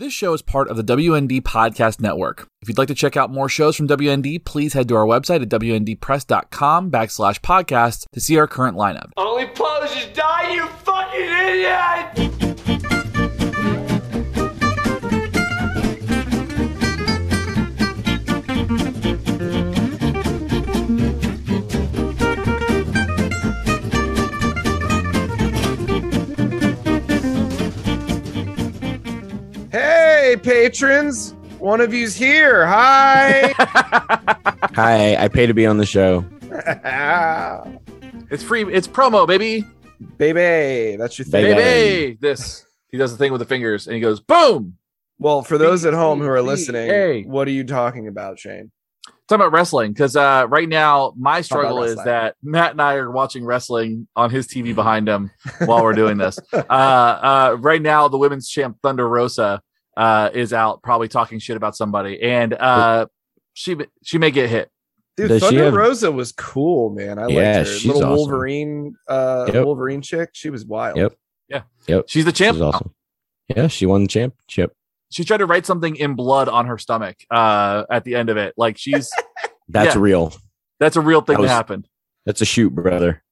This show is part of the WND Podcast Network. If you'd like to check out more shows from WND, please head to our website at WNDpress.com backslash podcast to see our current lineup. Only poses die, you fucking idiot! Hey, patrons! One of you's here. Hi. Hi, I pay to be on the show. It's free. It's promo, baby. Baby, that's your thing. Baby. Baby. This. He does the thing with the fingers and he goes, boom. Well, for those at home who are listening, Hey. listening, what are you talking about, Shane? Talking about wrestling, because uh, right now my struggle is that Matt and I are watching wrestling on his TV behind him while we're doing this. Uh, uh, right now, the women's champ Thunder Rosa uh, is out, probably talking shit about somebody, and uh, she she may get hit. Dude, Does Thunder have- Rosa was cool, man. I Yeah, liked her. she's Little awesome. Wolverine, uh, Yep. Wolverine chick. She was wild. Yep. Yeah. Yep. She's the champ. She's awesome. Yeah, she won the championship. She tried to write something in blood on her stomach uh, at the end of it. Like she's That's Yeah. real. that's a real thing That was- that happened. That's a shoot, brother.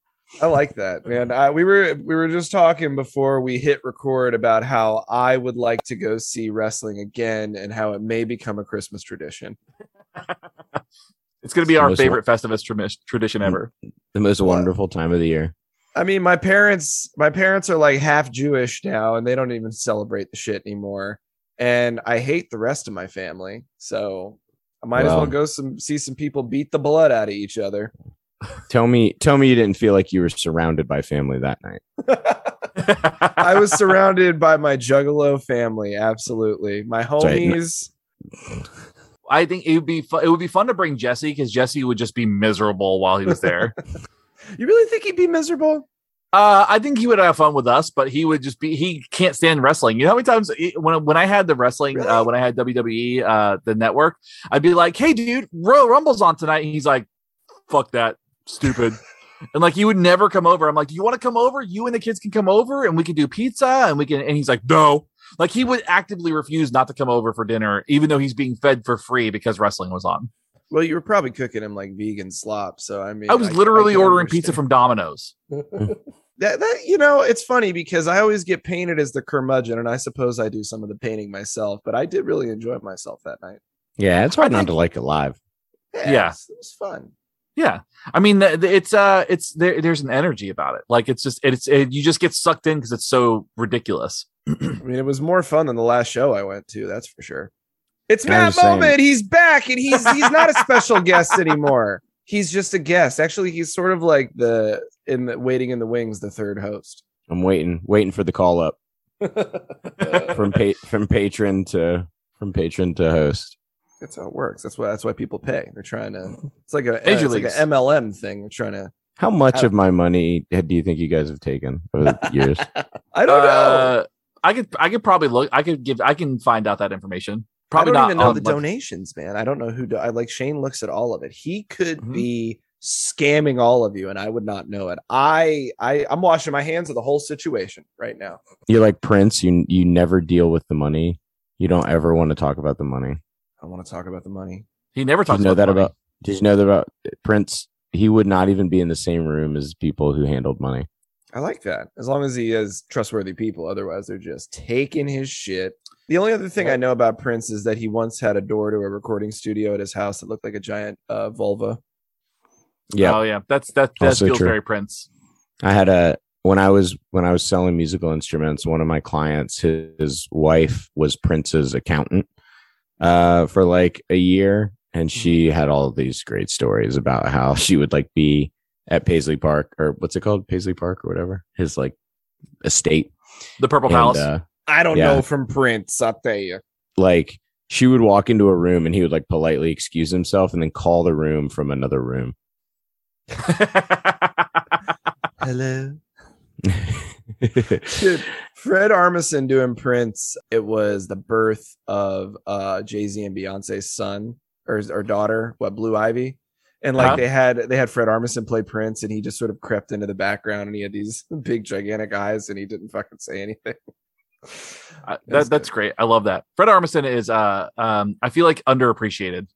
I like that, man. I, we were we were just talking before we hit record about how I would like to go see wrestling again and how it may become a Christmas tradition. It's going to be our Most favorite Festivus trami- tradition ever. The most What? wonderful time of the year. I mean, my parents, my parents are like half Jewish now, and they don't even celebrate the shit anymore. And I hate the rest of my family, so I might as well go some see some people beat the blood out of each other. Tell me, tell me you didn't feel like you were surrounded by family that night. I was surrounded by my Juggalo family, absolutely. My right. homies. I think it would be fu- it would be fun to bring Jesse because Jesse would just be miserable while he was there. You really think he'd be miserable? uh, I think he would have fun with us, but he would just be he can't stand wrestling. You know how many times it- when when I had the wrestling uh, when I had WWE uh, the network, I'd be like, "Hey, dude, Royal Rumble's on tonight," and he's like, "Fuck that, stupid." And like he would never come over. I'm like, "Do you want to come over? You and the kids can come over, and we can do pizza, and we can." And he's like, "No." Like he would actively refuse not to come over for dinner, even though he's being fed for free because wrestling was on. Well, you were probably cooking him like vegan slop, so I mean, I was I- literally I can ordering pizza from Domino's. that, that you know it's funny because i always get painted as the curmudgeon and i suppose i do some of the painting myself but i did really enjoy myself that night Yeah, it's hard not to like it live. Yeah. it was, it was fun Yeah, I mean, the, the- it's uh, it's there. There's an energy about it. Like it's just it's it, you just get sucked in because it's so ridiculous. i mean it was more fun than the last show i went to that's for sure it's I'm matt just saying. moment he's back and he's he's not a special guest anymore he's just a guest actually he's sort of like the in the waiting in the wings the third host I'm waiting, waiting for the call up from pa- from patron to from patron to host. That's how it works that's why that's why people pay they're trying to it's like a Major it's like an mlm thing they're trying to How much How- of my money do you think you guys have taken over the years? i don't know Uh, I could I could probably look. I could give. I can find out that information. Probably I don't not even know on, the like- donations, man. I don't know who. Do, I like Shane looks at all of it. He could Mhm. be scamming all of you, and I would not know it. I, I, I'm washing my hands of the whole situation right now. You're like Prince. You you never deal with the money. You don't ever want to talk about the money. I don't want to talk about the money. He never Did talks you know about that about? Did you know that about Prince? He would not even be in the same room as people who handled money. I like that as long as he has trustworthy people. Otherwise, they're just taking his shit. The only other thing I know about Prince is that he once had a door to a recording studio at his house that looked like a giant uh, vulva. Yeah, Oh yeah, that's that. That Also feels true. very Prince. I had a when I was when I was selling musical instruments. One of my clients, his, his wife was Prince's accountant uh, for like a year, and she had all of these great stories about how she would like be at Paisley Park or what's it called, Paisley Park or whatever, his like estate. The Purple And, Palace. uh, I don't Yeah. know from Prince. I'll tell you. like she would walk into a room and he would like politely excuse himself and then call the room from another room. Hello. Dude, Fred Armisen doing Prince. It was the birth of uh Jay Z and Beyonce's son or or daughter, what Blue Ivy, and like Uh-huh. they had they had Fred Armisen play Prince, and he just sort of crept into the background, and he had these big gigantic eyes, and he didn't fucking say anything. Uh, That's that, that's great. I love that. Fred Armisen is uh um I feel like underappreciated.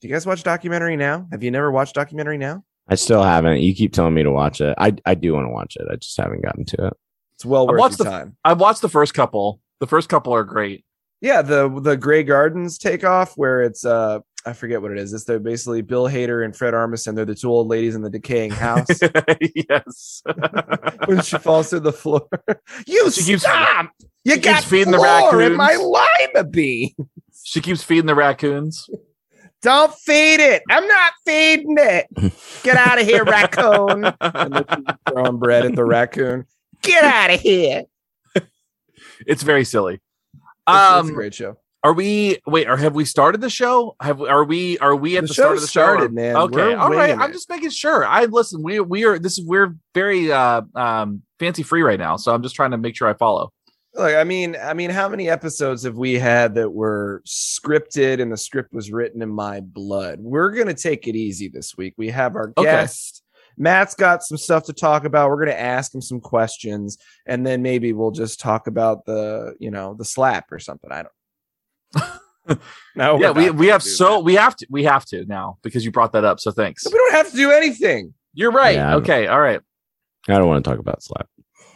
Do you guys watch documentary now? Have you never watched documentary now? I still haven't. You keep telling me to watch it. I I do want to watch it. I just haven't gotten to it. It's well I worth watched your the- time. I've watched the first couple. The first couple are great. Yeah, the the Grey Gardens takeoff where it's uh I forget what it is. It's they're basically Bill Hader and Fred Armisen. They're the two old ladies in the decaying house. yes. when she falls through the floor. You She keeps- stop! You she got keeps feeding the floor in my raccoons. lima bean. she keeps feeding the raccoons. Don't feed it. I'm not feeding it. Get out of here, raccoon. And then she's throwing bread at the raccoon. Get out of here. It's very silly. It's- it's Um a great show. are we wait, or have we started the show? Have are we are we at The the, start of the started, show? man. Okay, We're all right. winging I'm just making sure. I listen, we we are this is we're very uh um fancy free right now, so I'm just trying to make sure I follow. Look, I mean, I mean, how many episodes have we had that were scripted and the script was written in my blood? We're gonna take it easy this week. We have our Okay. guest. Matt's got some stuff to talk about. We're gonna ask him some questions, and then maybe we'll just talk about the, you know, the slap or something. I don't. no, we're yeah, we we have so that. we have to we have to now because you brought that up. So thanks. we don't have to do anything. You're right. Yeah, okay, all right. I don't want to talk about slap.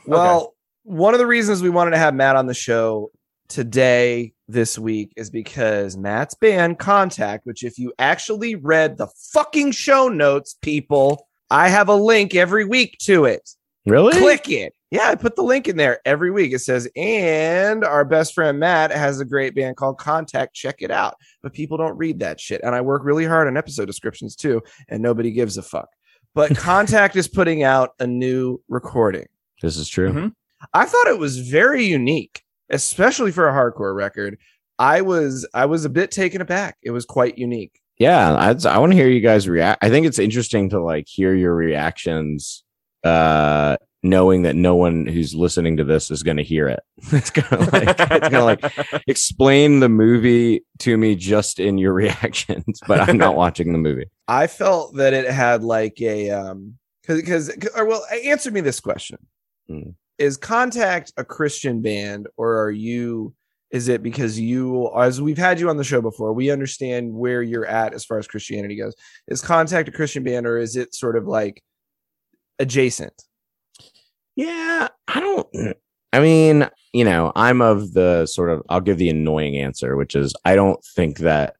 Well, one of the reasons we wanted to have Matt on the show today, this week, is because Matt's band Contact, which, if you actually read the fucking show notes, people, I have a link every week to it. Really? Click it. Yeah, I put the link in there every week. It says, and our best friend Matt has a great band called Contact. Check it out. But people don't read that shit. And I work really hard on episode descriptions too, and nobody gives a fuck. But Contact is putting out a new recording. This is true. Mhm. I thought it was very unique, especially for a hardcore record. I was I was a bit taken aback. It was quite unique. Yeah, I, I want to hear you guys react. I think it's interesting to like hear your reactions, uh, knowing that no one who's listening to this is going to hear it. It's gonna like it's gonna like explain the movie to me just in your reactions, but I'm not watching the movie. I felt that it had like a um because because well answer me this question. Hmm. Is Contact a Christian band or are you is it because you as we've had you on the show before, we understand where you're at as far as Christianity goes. Is Contact a Christian band or is it sort of like adjacent? Yeah, I don't. I mean, you know, I'm of the sort of. I'll give the annoying answer, which is I don't think that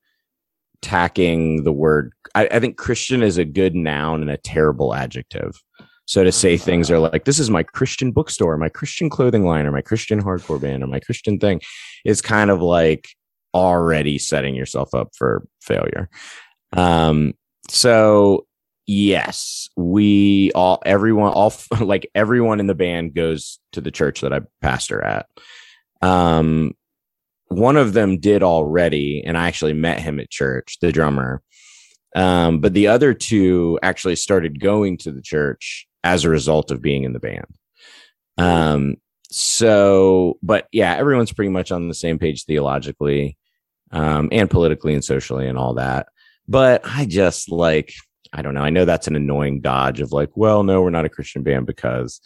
tacking the word. I, I think Christian is a good noun and a terrible adjective. So to say things are like, this is my Christian bookstore, my Christian clothing line, or my Christian hardcore band, or my Christian thing, is kind of like already setting yourself up for failure. Um, so yes, we all, everyone, all like everyone in the band goes to the church that I pastor at. Um, one of them did already, and I actually met him at church, the drummer. Um, but the other two actually started going to the church as a result of being in the band. Um, so, but yeah, everyone's pretty much on the same page theologically, um, and politically and socially and all that. But I just like, I don't know. I know that's an annoying dodge of like, well, no, we're not a Christian band because,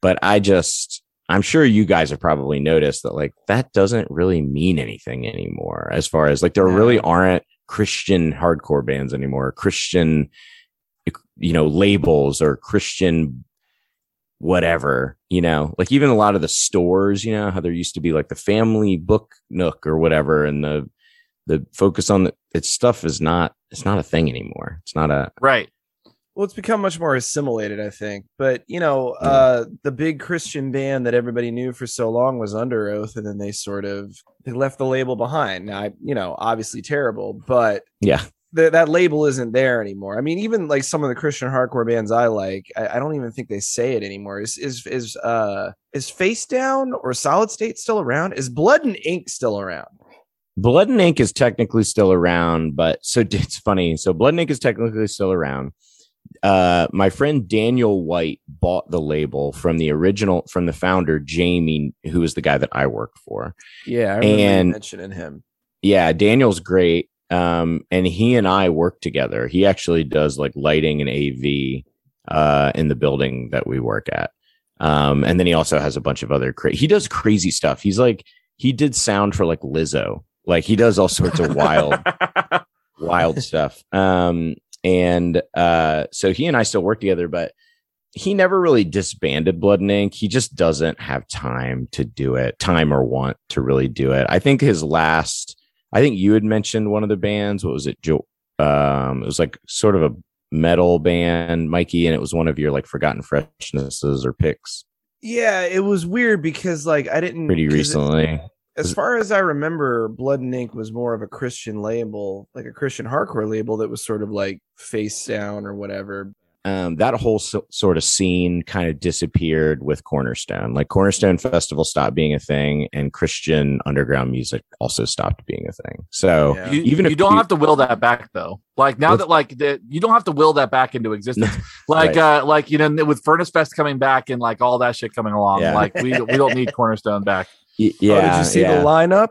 but I just, I'm sure you guys have probably noticed that like that doesn't really mean anything anymore as far as like there really aren't Christian hardcore bands anymore, Christian, you know, labels or Christian whatever, you know, like even a lot of the stores, you know, how there used to be like the family book nook or whatever and the, the focus on the it's stuff is not it's not a thing anymore. It's not a Right. Well, it's become much more assimilated, I think. But you know, uh, the big Christian band that everybody knew for so long was Underoath, and then they sort of they left the label behind. Now, I, you know, obviously terrible, but yeah. Th- that label isn't there anymore. I mean, even like some of the Christian hardcore bands I like, I, I don't even think they say it anymore. Is is is uh is Face Down or Solid State still around? Is Blood and Ink still around? Blood and Ink is technically still around, but so it's funny. So Blood and Ink is technically still around. Uh, my friend Daniel White bought the label from the original, from the founder Jamie, who was the guy that I worked for. Yeah, I remember And- mentioning him. Yeah, Daniel's great. Um, and he and I work together. He actually does like lighting and AV uh, in the building that we work at. Um, and then he also has a bunch of other cra- he does crazy stuff. He's like he did sound for like Lizzo. Like he does all sorts of wild wild stuff. Um, and uh, so he and I still work together, but he never really disbanded Blood and Ink. He just doesn't have time to do it, time or want to really do it. I think his last, I think you had mentioned one of the bands. What was it? Joe? Um, it was like sort of a metal band, Mikey, and it was one of your like forgotten freshnesses or picks Yeah, it was weird because like I didn't pretty 'cause it- recently. as far as I remember, Blood and Ink was more of a Christian label, like a Christian hardcore label that was sort of like face down or whatever. Um, that whole so, sort of scene kind of disappeared with Cornerstone. Like Cornerstone Festival stopped being a thing, and Christian underground music also stopped being a thing. So Yeah. You, Even you if don't you- have to will that back though. Like now that like the, you don't have to will that back into existence. Like uh like you know with Furnace Fest coming back and like all that shit coming along. Yeah. Like we we don't need Cornerstone back. y- Oh, yeah, did you see yeah. the lineup?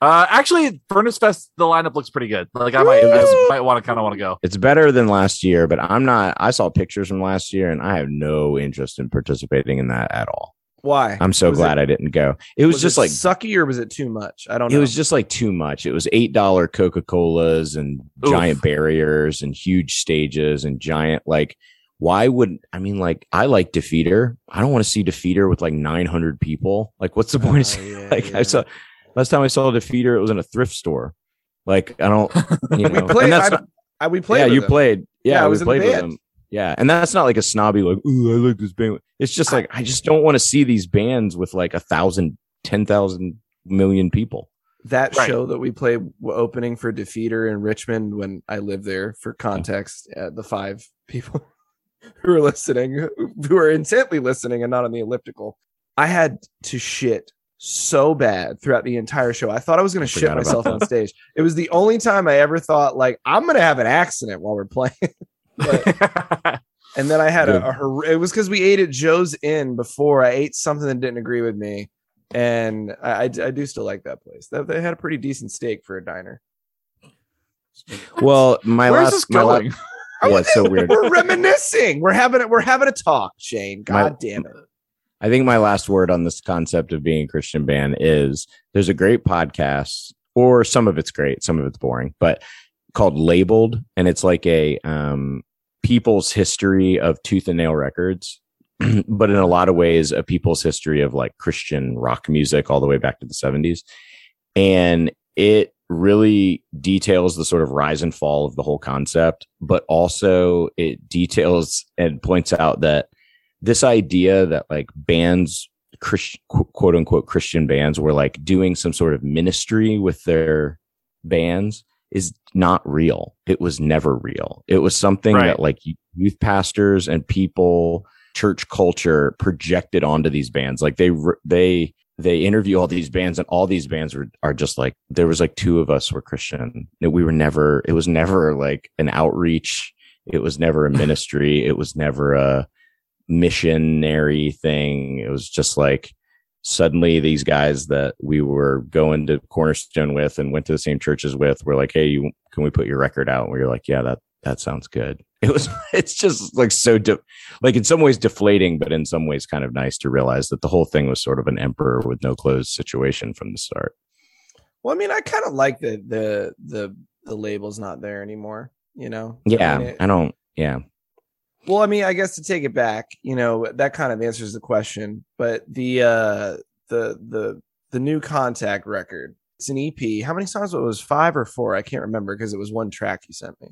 Uh actually Furnace Fest the lineup looks pretty good. Like I might I might want to kind of want to go. It's better than last year, but I'm not. I saw pictures from last year, and I have no interest in participating in that at all. Why? I'm so Was glad it- I didn't go. It was, just like sucky or was it too much? I don't know. it was just like too much. It was eight dollar Coca Colas and Oof. giant barriers and huge stages and giant like. Why would I mean like I like Defeater? I don't want to see Defeater with like 900 people. Like, what's the point of Oh, seeing- yeah, like yeah. I saw last time I saw a Defeater, it was in a thrift store. Like I don't, you know, we played. and that's I, not- I, we played. yeah, you them. played. Yeah, Yeah, I we was in the played with band. them. Yeah, and that's not like a snobby like, ooh, I like this band. It's just like I just don't want to see these bands with like a thousand, ten thousand million people. that Right. show that we played opening for Defeater in Richmond when I lived there. For context, uh, the five people who are listening, who are intently listening and not on the elliptical, I had to shit so bad throughout the entire show. I thought I was going to shit myself on stage. It was the only time I ever thought like I'm going to have an accident while we're playing. But- and then I had a, a hor- it was because we ate at Joe's Inn before. I ate something that didn't agree with me, and I, I, I do still like that place. They, they had a pretty decent steak for a diner. Well, my Where's last, this my la- going? it's so weird. We're reminiscing. We're having it. We're having a talk, Shane. God My- damn it. I think my last word on this concept of being a Christian band is there's a great podcast, or some of it's great, some of it's boring, but called Labeled, and it's like a um, people's history of Tooth and Nail Records, but in a lot of ways, a people's history of like Christian rock music all the way back to the 70s. And it really details the sort of rise and fall of the whole concept, but also it details and points out that this idea that like bands, Christ, quote unquote Christian bands, were like doing some sort of ministry with their bands is not real. It was never real. It was something Right. that like youth pastors and people, church culture projected onto these bands. Like they, they, they interview all these bands and all these bands were, are just like, there was like two of us were Christian. We were never, it was never like an outreach. It was never a ministry. It was never a missionary thing. It was just like suddenly these guys that we were going to Cornerstone with and went to the same churches with were like, Hey, you, can we put your record out? And we were like, yeah, that, that sounds good. It was, it's just like so, de- like in some ways deflating, but in some ways kind of nice to realize that the whole thing was sort of an emperor with no clothes situation from the start. Well, I mean, I kind of like the the the the label's not there anymore. You know. Yeah. I mean, it- I don't, yeah. Well, I mean, I guess to take it back, you know, that kind of answers the question. But the uh the the the new contact record, it's an EP. How many songs? It was five or four? I can't remember because it was one track you sent me.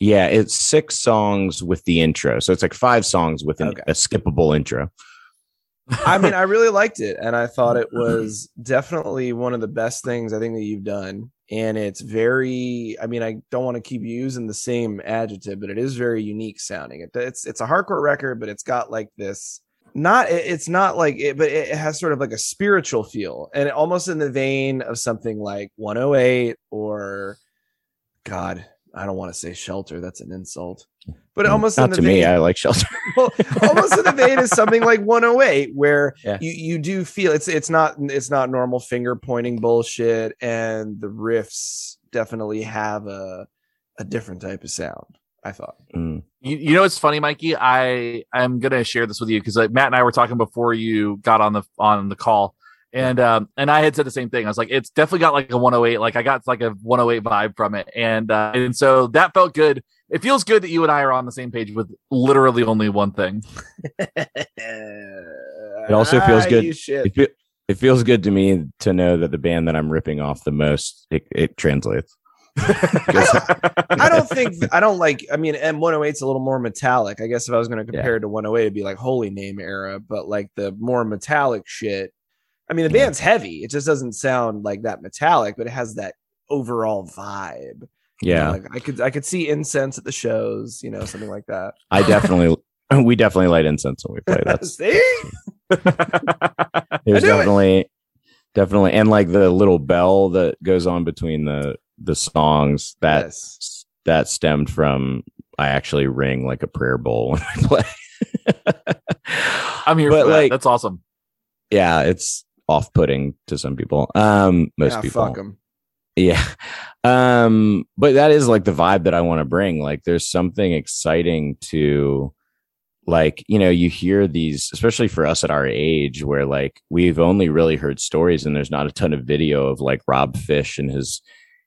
Yeah. It's six songs with the intro. So it's like five songs with an, Okay. a skippable intro. I mean, I really liked it, and I thought it was definitely one of the best things I think that you've done. And it's very, I mean, I don't want to keep using the same adjective, but it is very unique sounding. It, it's it's a hardcore record, but it's got like this. Not it- it's not like it, but it has sort of like a spiritual feel, and almost in the vein of something like 108 or, God, I don't want to say Shelter. That's an insult, but almost in Not the to me. I like shelter. well, almost in the vein of something like 108 where Yeah. you you do feel it's it's not it's not normal finger pointing bullshit and the riffs definitely have a a different type of sound I thought. Mm. You, you know what's funny, Mikey? I I'm gonna share this with you because like Matt and I were talking before you got on the on the call, and um and I had said the same thing. I was like, it's definitely got like a 108, like I got like a 108 vibe from it, and uh, and so that felt good. It feels good that you and I are on the same page with literally only one thing. it also feels good. Ah, Shit. It, fe- it feels good to me to know that the band that I'm ripping off the most it, it translates. I don't think I don't like. I mean, M108 is a little more metallic. I guess if I was going to compare it to 108, it'd be like Holy Name era. But like the more metallic shit. I mean, the Yeah. band's heavy. It just doesn't sound like that metallic, but it has that overall vibe. You know, Yeah, like I could I could see incense at the shows. You know, something like that. I definitely we definitely light incense when we play. That's see. there's knew it. definitely definitely and like the little bell that goes on between the the songs that Yes. that stemmed from I actually ring like a prayer bowl when I play. I'm here But, for that. like- That's awesome. yeah, it's off-putting to some people. Um, most yeah, people. fuck 'em. Yeah. Um, but that is like the vibe that I want to bring. Like there's something exciting to like, you know, you hear these, especially for us at our age, where like we've only really heard stories and there's not a ton of video of like Rob Fish and his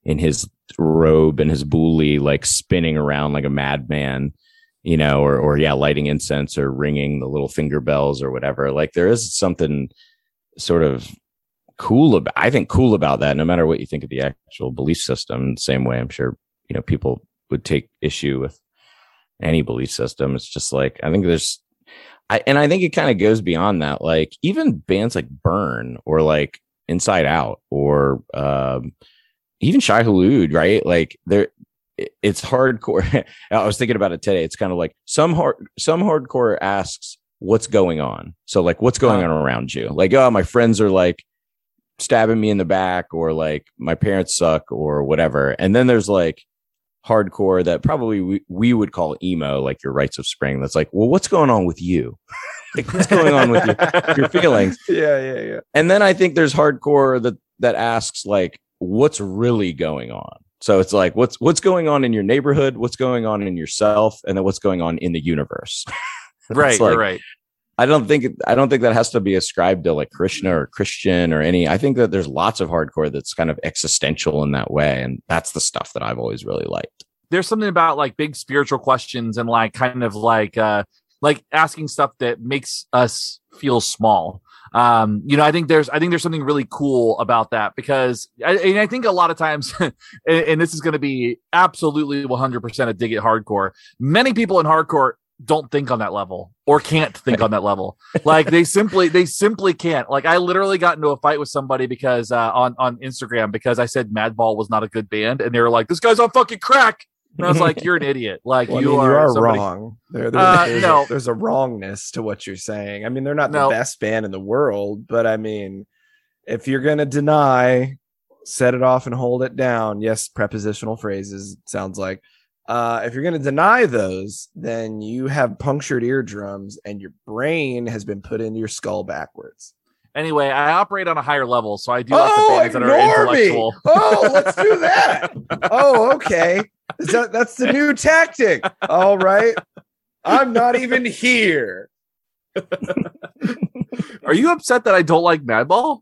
in his robe and his bully like spinning around like a madman, you know, or or yeah, lighting incense or ringing the little finger bells or whatever. Like there is something sort of cool about I think cool about that, no matter what you think of the actual belief system. Same way I'm sure, you know, people would take issue with any belief system. It's just like I think there's I and I think it kind of goes beyond that. Like even bands like Burn or like Inside Out or um even Shai Hulud, right? Like there it's hardcore. I was thinking about it today. It's kind of like some hard some hardcore asks what's going on. So like what's going uh, on around you? Like, oh, my friends are like stabbing me in the back or like my parents suck or whatever. And then there's like hardcore that probably we, we would call emo, like your rites of spring. That's like, well, what's going on with you? like what's going on with your, your feelings? Yeah, yeah, yeah. And then I think there's hardcore that that asks like, what's really going on? So it's like, what's what's going on in your neighborhood? What's going on in yourself? And then what's going on in the universe? Right, like- right. I don't think I don't think that has to be ascribed to like Krishna or Christian or any. I think that there's lots of hardcore that's kind of existential in that way, and that's the stuff that I've always really liked. there's something about like big spiritual questions and like kind of like uh like asking stuff that makes us feel small um you know i think there's i think there's something really cool about that because I, and i think a lot of times and, and this is going to be absolutely 100% a dig it hardcore many people in hardcore don't think on that level or can't think on that level like they simply they simply can't like i literally got into a fight with somebody because uh on on instagram because i said madball was not a good band and they were like this guy's on fucking crack and i was like you're an idiot like Well, I you, mean, are you are somebody- wrong. There, there- Uh, there's, no. a, there's a wrongness to what you're saying. I mean, they're not No. the best band in the world, but I mean, if you're gonna deny, set it off and hold it down. Yes, prepositional phrases sounds like. Uh, if you're gonna deny those, then you have punctured eardrums and your brain has been put into your skull backwards. anyway i operate on a higher level so i do like the Oh, bands that are ignore me. intellectual Oh, let's do that. oh, okay. That, that's the new tactic. All right. I'm not even here. are you upset that i don't like madball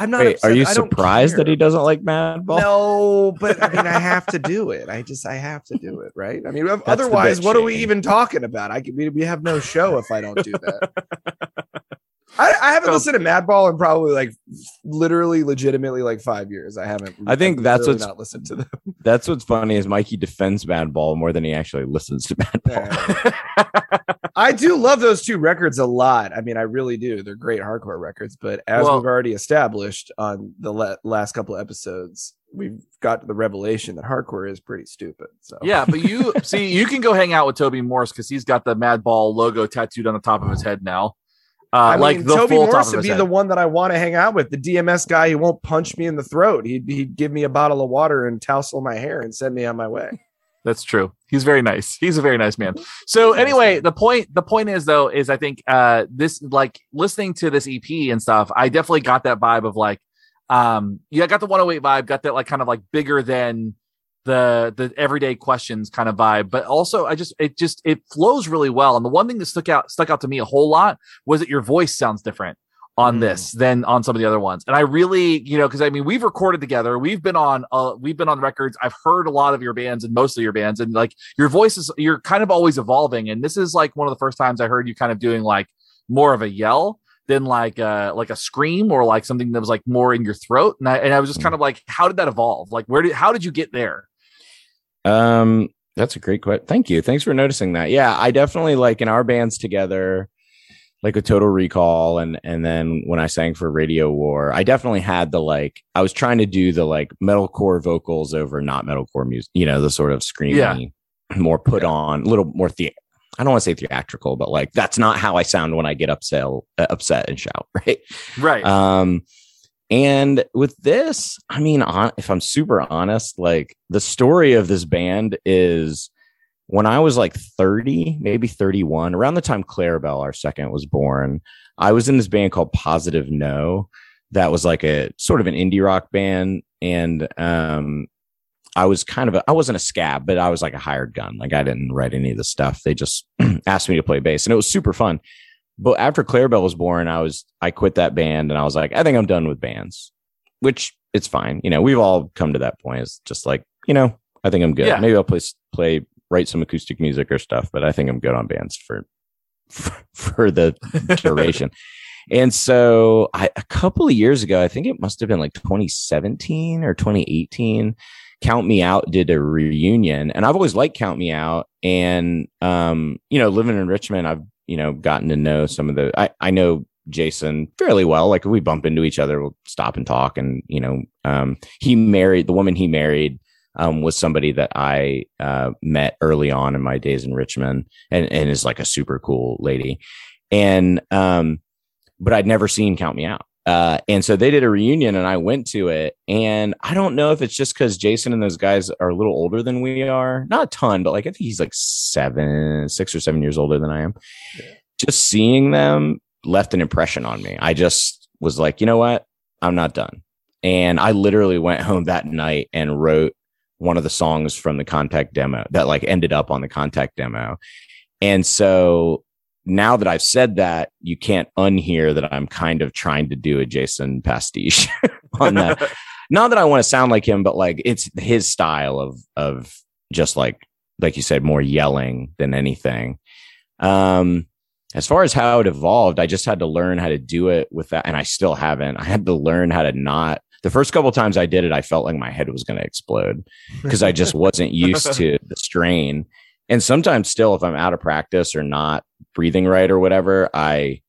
I'm not. Wait, are you surprised that he doesn't like Madball? No, but I mean, I have to do it. I just, I have to do it, right? I mean, the otherwise, what are we even talking about? I we, we have no show if I don't do that. I, I haven't So- listened to Madball in probably like literally, legitimately like five years. I haven't. I think I've that's what's- not listened to them. That's what's funny is Mikey defends Madball more than he actually listens to Madball. I do love those two records a lot. I mean, I really do. They're great hardcore records. But as Well- we've already established on the la- last couple of episodes, we've got to the revelation that hardcore is pretty stupid. So yeah but you see you can go hang out with toby morse because he's got the madball logo tattooed on the top of his head now uh I mean, like the Toby full Morris of would be head. the one that I want to hang out with. The DMS guy who won't punch me in the throat. He'd, he'd give me a bottle of water and tousle my hair and send me on my way. That's true. He's very nice. He's a very nice man. So anyway, the point the point is though is I think uh this like listening to this EP and stuff, I definitely got that vibe of like um yeah, I got the 108 vibe, got that like kind of like bigger than the the everyday questions kind of vibe but also i just it just it flows really well. And the one thing that stuck out stuck out to me a whole lot was that your voice sounds different on Mm. this than on some of the other ones. And i really you know because i mean we've recorded together. We've been on uh we've been on records. I've heard a lot of your bands and most of your bands and like your voice is you're kind of always evolving. And this is like one of the first times i heard you kind of doing like more of a yell than like uh like a scream or like something that was like more in your throat. And i, and I was just kind of like how did that evolve? Like where did how did you get there Um, that's a great question. Thank you. Thanks for noticing that. Yeah, I definitely like in our bands together, like a Total Recall, and and then when I sang for Radio War, I definitely had the like. I was trying to do the like metalcore vocals over not metalcore music. You know, the sort of screamy, more put on, a little more the. I don't want to say theatrical, but like that's not how I sound when I get upset, uh, upset and shout. Right. right Um, and with this, I mean, if I'm super honest, like the story of this band is when I was like 30, maybe 31, around the time Clarabelle, our second, was born, I was in this band called Positive No. That was like a sort of an indie rock band. And um, I was kind of a, I wasn't a scab, but I was like a hired gun. Like I didn't write any of the stuff. They just asked me to play bass and it was super fun. But after Clarabelle was born, I was I quit that band and I was like, I think I'm done with bands, which it's fine. You know, we've all come to that point. It's just like, you know, I think I'm good. Yeah. Maybe I'll play play write some acoustic music or stuff, but I think I'm good on bands for for, for the duration. And so I, a couple of years ago, I think it must have been like 2017 or 2018, Count Me Out did a reunion. And I've always liked Count Me Out. And um, you know, living in Richmond, I've, you know, gotten to know some of the I, I know Jason fairly well. Like we bump into each other, we'll stop and talk. And, you know, um, he married the woman he married um, was somebody that I uh, met early on in my days in Richmond and, and is like a super cool lady. And, um, but I'd never seen Count Me Out. Uh, and so they did a reunion and I went to it. And I don't know if it's just because Jason and those guys are a little older than we are. Not a ton, but like I think he's like seven, six or seven years older than I am. Just seeing them left an impression on me. I just was like, you know what? I'm not done. And I literally went home that night and wrote one of the songs from the contact demo that like ended up on the contact demo. And so now that I've said that, you can't unhear that I'm kind of trying to do a Jason pastiche on that. Not that I want to sound like him, but like it's his style of of just like like you said, more yelling than anything. Um as far as how it evolved, I just had to learn how to do it with that. And I still haven't. I had to learn how to not the first couple times I did it, I felt like my head was going to explode because I just wasn't used to the strain. And sometimes still, if I'm out of practice or not breathing right or whatever, I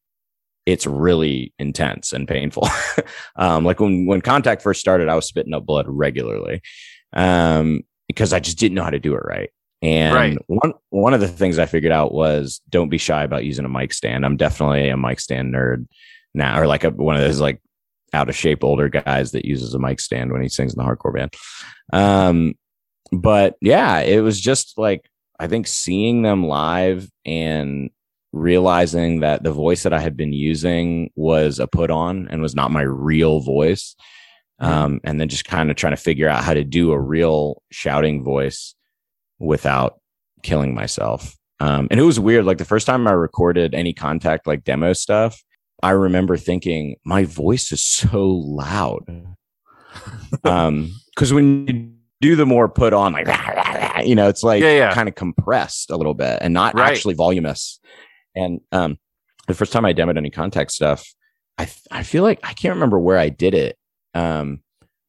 it's really intense and painful. um, like when when contact first started, I was spitting up blood regularly um, because I just didn't know how to do it right. And Right. one one of the things I figured out was don't be shy about using a mic stand. I'm definitely a mic stand nerd now, or like a, one of those like out of shape older guys that uses a mic stand when he sings in the hardcore band. Um, but yeah, it was just like I think seeing them live and realizing that the voice that I had been using was a put on and was not my real voice. Um, and then just kind of trying to figure out how to do a real shouting voice without killing myself. Um, and it was weird. Like the first time I recorded any contact, like demo stuff, I remember thinking my voice is so loud. um, because when you do the more put on, like, you know, it's like Yeah, yeah. kind of compressed a little bit and not Right. actually voluminous. And um, the first time I demoed any contact stuff, I I feel like I can't remember where I did it. Um,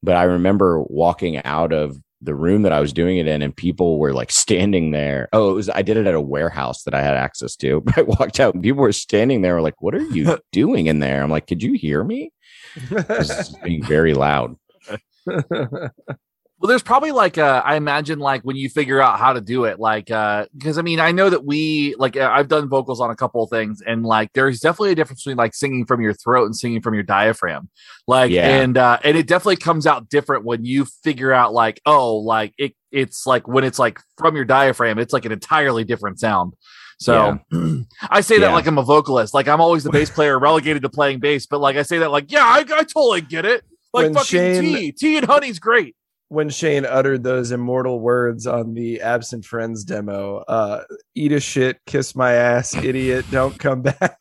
but I remember walking out of the room that I was doing it in, and people were like standing there. Oh, it was I did it at a warehouse that I had access to. But I walked out, and people were standing there, were like, "What are you doing in there?" I'm like, "Could you hear me?" It's being very loud. Well, there's probably like uh, I imagine like when you figure out how to do it, like uh, because I mean I know that we like uh, I've done vocals on a couple of things, and like there's definitely a difference between like singing from your throat and singing from your diaphragm, like Yeah. and uh, and it definitely comes out different when you figure out like oh like it it's like when it's like from your diaphragm, it's like an entirely different sound. So I say that Yeah. like I'm a vocalist, like I'm always the bass player relegated to playing bass, but like I say that like yeah I, I totally get it, like When fucking Shane- tea, tea and honey's great. When Shane uttered those immortal words on the Absent Friends demo. Uh, eat a shit, kiss my ass, idiot, don't come back.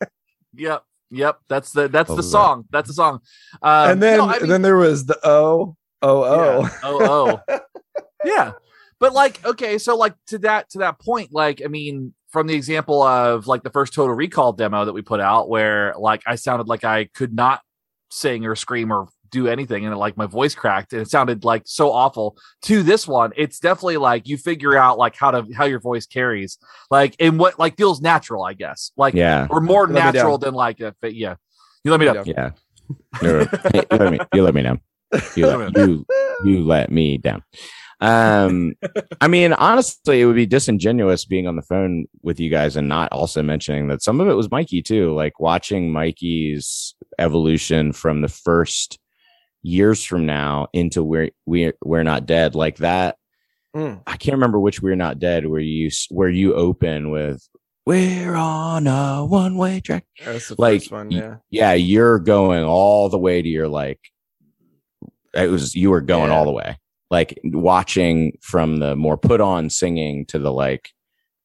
Yep. Yep. That's the that's What the was that? song. That's the song. Um, and then no, I mean- then there was the oh oh oh. Yeah. Oh, oh. yeah. But like, okay, so like to that to that point, like, I mean, from the example of like the first Total Recall demo that we put out, where like I sounded like I could not sing or scream or do anything, and like my voice cracked, and it sounded like so awful. To this one, it's definitely like you figure out like how to how your voice carries, like and what like feels natural, I guess, like Yeah. or more You let natural than like a, yeah. You let me know. Yeah. Yeah. Hey, you let me you let me know. You let, you you let me down. Um I mean honestly it would be disingenuous being on the phone with you guys and not also mentioning that some of it was Mikey too, like watching Mikey's evolution from the first years from now into where we we're not dead like that Mm. I can't remember which We're Not Dead where you where you open with We're on a one way track. That's the Like, one, yeah. Yeah, you're going all the way to your like. It was you were going Yeah. all the way, like watching from the more put on singing to the like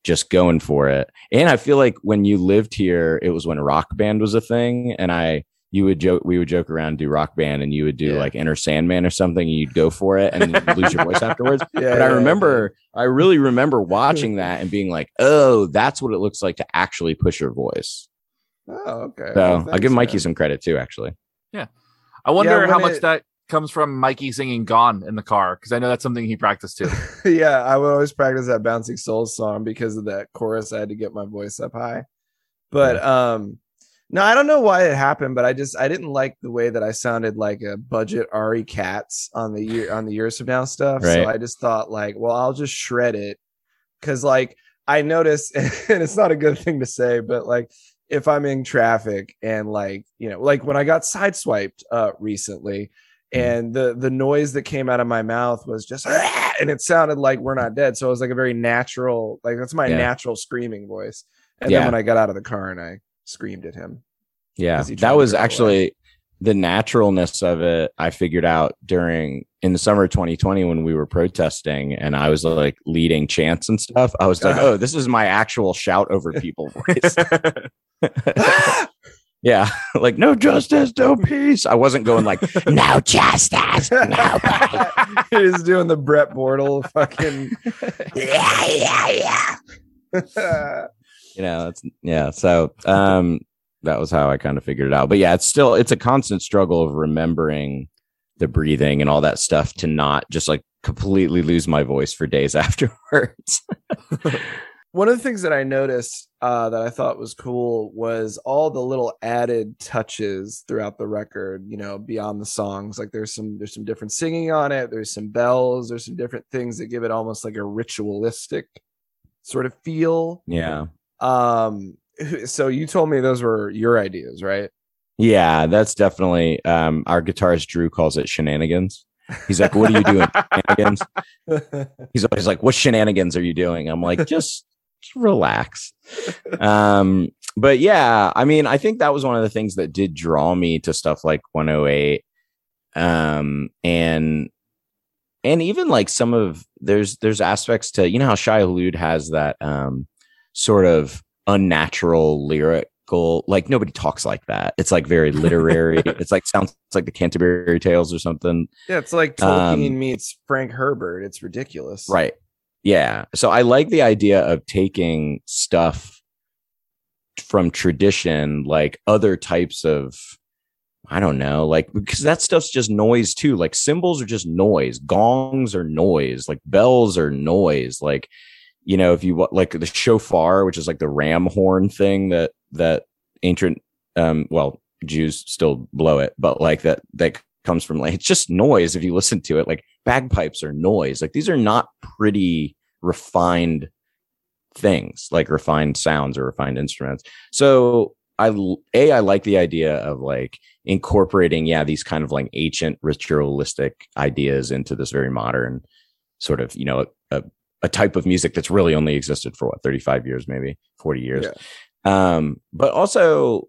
just going for it. And I feel like when you lived here, it was when rock band was a thing, and I you would joke we would joke around do rock band and you would do Yeah. like Inner Sandman or something and you'd go for it and lose your voice afterwards Yeah, but I yeah, remember, I really remember watching that and being like, "Oh, that's what it looks like to actually push your voice." Oh, okay. So Well, I'll give Mikey man. some credit too. Actually, Yeah. I wonder when how much that comes from Mikey singing "Gone" in the car because I know that's something he practiced too. yeah, I would always practice that Bouncing Souls song because of that chorus. I had to get my voice up high. But um no, I don't know why it happened, but I just I didn't like the way that I sounded like a budget Ari Katz on the year on the years from now stuff. So I just thought like, well, I'll just shred it. Cause like I notice, and it's not a good thing to say, but like if I'm in traffic and like, you know, like when I got sideswiped uh recently, and the the noise that came out of my mouth was just and it sounded like we're not dead so it was like a very natural like that's my Yeah. natural screaming voice and Yeah. then when i got out of the car and i screamed at him yeah, Is he trying that was drive away? actually the naturalness of it. I figured out during in the summer of 2020 when we were protesting, and I was like leading chants and stuff. I was like, Uh-huh. "Oh, this is my actual shout over people voice." yeah, like no justice, no peace. I wasn't going like no justice, no peace. he's doing the brett bortle fucking yeah, yeah, yeah. You know that's yeah so um that was how i kind of figured it out. But yeah it's still it's a constant struggle of remembering the breathing and all that stuff to not just like completely lose my voice for days afterwards. One of the things that i noticed uh, that i thought was cool was all the little added touches throughout the record you know beyond the songs. Like there's some there's some different singing on it. There's some bells. There's some different things that give it almost like a ritualistic sort of feel. Yeah um so you told me those were your ideas right? Yeah that's definitely um our guitarist drew calls it shenanigans. He's like what are you doing shenanigans? He's always like what shenanigans are you doing? I'm like just, just relax. Um but yeah i mean i think that was one of the things that did draw me to stuff like 108 um and and even like some of there's there's aspects to you know how Shai Hulud has that um sort of unnatural lyrical like nobody talks like that it's like very literary it's like sounds like the Canterbury Tales or something yeah it's like tolkien Um, meets frank herbert it's ridiculous Right. Yeah. So I like the idea of taking stuff from tradition, like other types of, I don't know, like, because that stuff's just noise too. Like cymbals are just noise, gongs are noise, like bells are noise. Like, you know, if you like the shofar, which is like the ram horn thing that, that ancient, um, well, Jews still blow it, but like that, that comes from like, it's just noise if you listen to it. Like bagpipes are noise. Like these are not pretty refined things, like refined sounds or refined instruments. So I a I like the idea of like incorporating yeah these kind of like ancient ritualistic ideas into this very modern sort of you know a, a type of music that's really only existed for what 35 years maybe 40 years um but also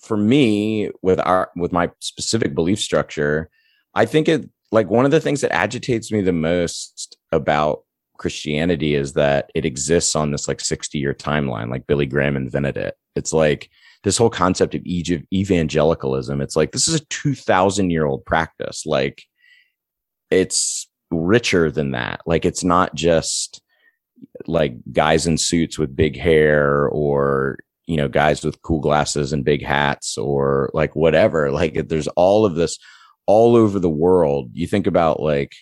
for me with our with my specific belief structure i think it like one of the things that agitates me the most about Christianity is that it exists on this like 60 year timeline, like Billy Graham invented it. It's like this whole concept of Egypt evangelicalism. It's like this is a 2000 year old practice. Like it's richer than that. Like it's not just like guys in suits with big hair or you know guys with cool glasses and big hats or like whatever like there's all of this all over the world you think about like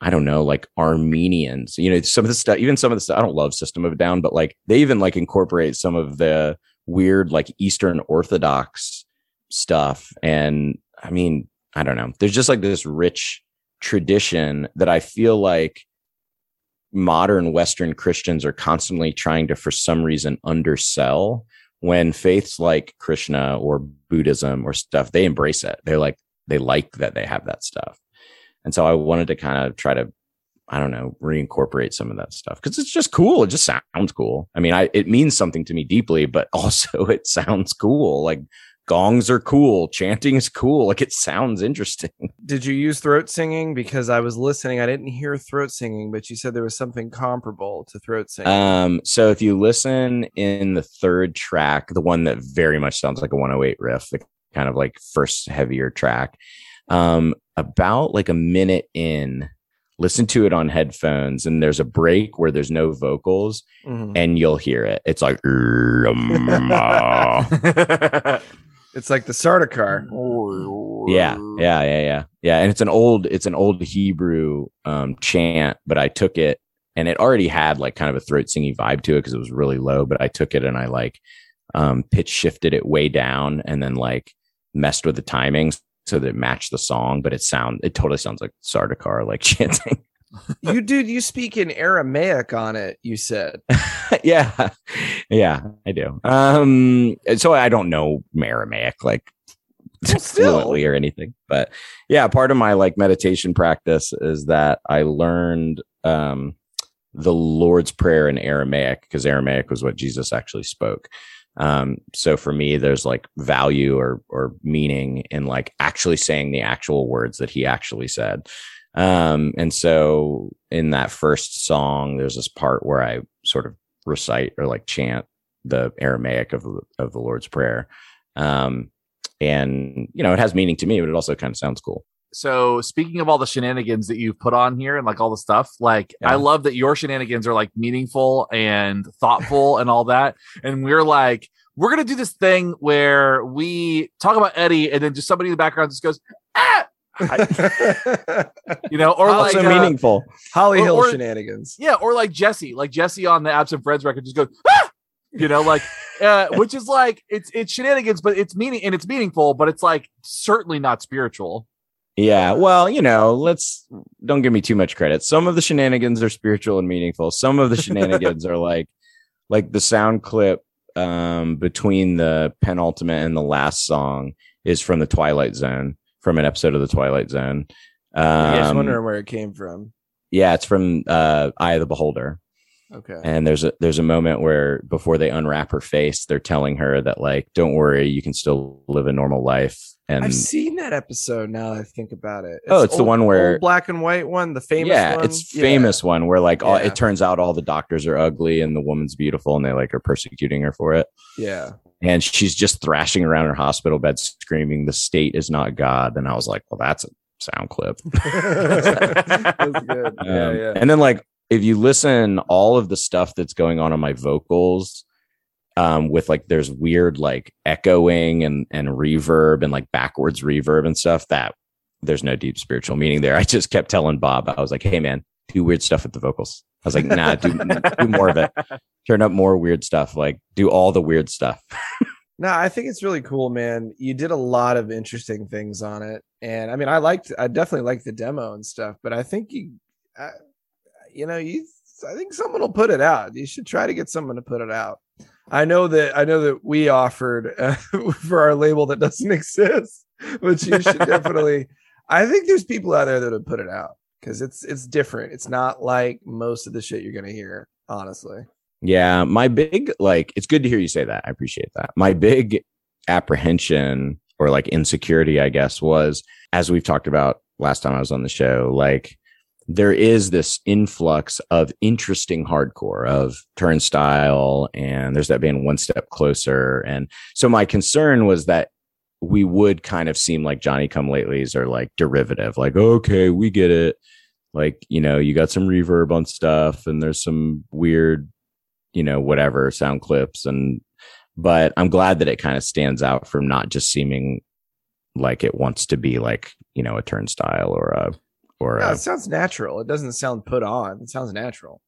I don't know, like Armenians, you know, some of the stuff, even some of the stuff, I don't love System of a Down, but like they even like incorporate some of the weird, like Eastern Orthodox stuff. And I mean, I don't know. There's just like this rich tradition that I feel like modern Western Christians are constantly trying to, for some reason, undersell when faiths like Krishna or Buddhism or stuff, they embrace it. They're like, they like that they have that stuff. And so I wanted to kind of try to, I don't know, reincorporate some of that stuff because it's just cool. It just sounds cool. I mean, I, it means something to me deeply, but also it sounds cool. Like gongs are cool. Chanting is cool. Like it sounds interesting. Did you use throat singing? Because I was listening. I didn't hear throat singing, but you said there was something comparable to throat singing. Um, so if you listen in the third track, the one that very much sounds like a 108 riff, the kind of like first heavier track, um, about like a minute in, listen to it on headphones, and there's a break where there's no vocals, Mhm. and you'll hear it. It's like, It's like the Sardaukar. yeah, yeah, yeah, yeah, yeah. And it's an old, it's an old Hebrew um, chant, but I took it, and it already had like kind of a throat singing vibe to it because it was really low. But I took it and I like um, pitch shifted it way down, and then like messed with the timings so that it matched the song. But it sound, it totally sounds like Sardaukar like chanting. You dude, you speak in Aramaic on it. You said. yeah, yeah, I do. Um, so I don't know Aramaic like Well, fluently or anything, but yeah, part of my like meditation practice is that I learned um the Lord's Prayer in Aramaic because Aramaic was what Jesus actually spoke. Um, so for me, there's like value or or meaning in like actually saying the actual words that he actually said. Um, and so in that first song, there's this part where I sort of recite or like chant the Aramaic of the, of the Lord's Prayer. Um, and you know, it has meaning to me, but it also kind of sounds cool. so speaking of all the shenanigans that you've put on here and like all the stuff like Yeah. i love that your shenanigans are like meaningful and thoughtful and all that and we're like we're gonna do this thing where we talk about eddie and then just somebody in the background just goes ah you know or like also uh, meaningful. Holly Or- Hill or- shenanigans. yeah or like jesse like jesse on the absent friends record just goes ah! you know like uh, which is like it's it's shenanigans but it's meaning and it's meaningful but it's like certainly not spiritual Yeah. Well, you know, let's don't give me too much credit. Some of the shenanigans are spiritual and meaningful. Some of the shenanigans are like like the sound clip um between the penultimate and the last song is from the Twilight Zone, from an episode of the Twilight Zone. Um, I was wondering where it came from. yeah, it's from uh Eye of the Beholder. Okay. And there's a there's a moment where before they unwrap her face, they're telling her that like, don't worry, you can still live a normal life. And I've seen that episode now that I think about it. Oh, it's the one where- old black and white one, the famous yeah, one. it's Yeah. famous one where like all, Yeah. it turns out all the doctors are ugly and the woman's beautiful and they like are persecuting her for it. Yeah. And she's just thrashing around her hospital bed screaming, "The state is not God." And I was like, "Well, that's a sound clip." That's good. Yeah, Um, yeah. And then like if you listen, all of the stuff that's going on on my vocals, um, with like there's weird like echoing and and reverb and like backwards reverb and stuff that there's no deep spiritual meaning there. I just kept telling Bob, I was like, hey man, do weird stuff with the vocals. I was like, nah, do, do more of it. Turn up more weird stuff. Like do all the weird stuff. No, I think it's really cool, man. You did a lot of interesting things on it, and I mean, I liked, I definitely liked the demo and stuff. But I think you, uh, you know, you, I think someone will put it out. You should try to get someone to put it out. I know that, I know that we offered uh, for our label that doesn't exist, but you should definitely. I think there's people out there that would put it out because it's it's different. It's not like most of the shit you're gonna hear, honestly. Yeah, my big like it's good to hear you say that. I appreciate that. My big apprehension or like insecurity, I guess, was as we've talked about last time I was on the show, like there is this influx of interesting hardcore of turnstile and there's that band one step closer and so my concern was that we would kind of seem like johnny come latelys or like derivative like okay we get it like you know you got some reverb on stuff and there's some weird you know whatever sound clips and but i'm glad that it kind of stands out from not just seeming like it wants to be like you know a turnstile or a or Yeah, a, it sounds natural. It doesn't sound put on. It sounds natural.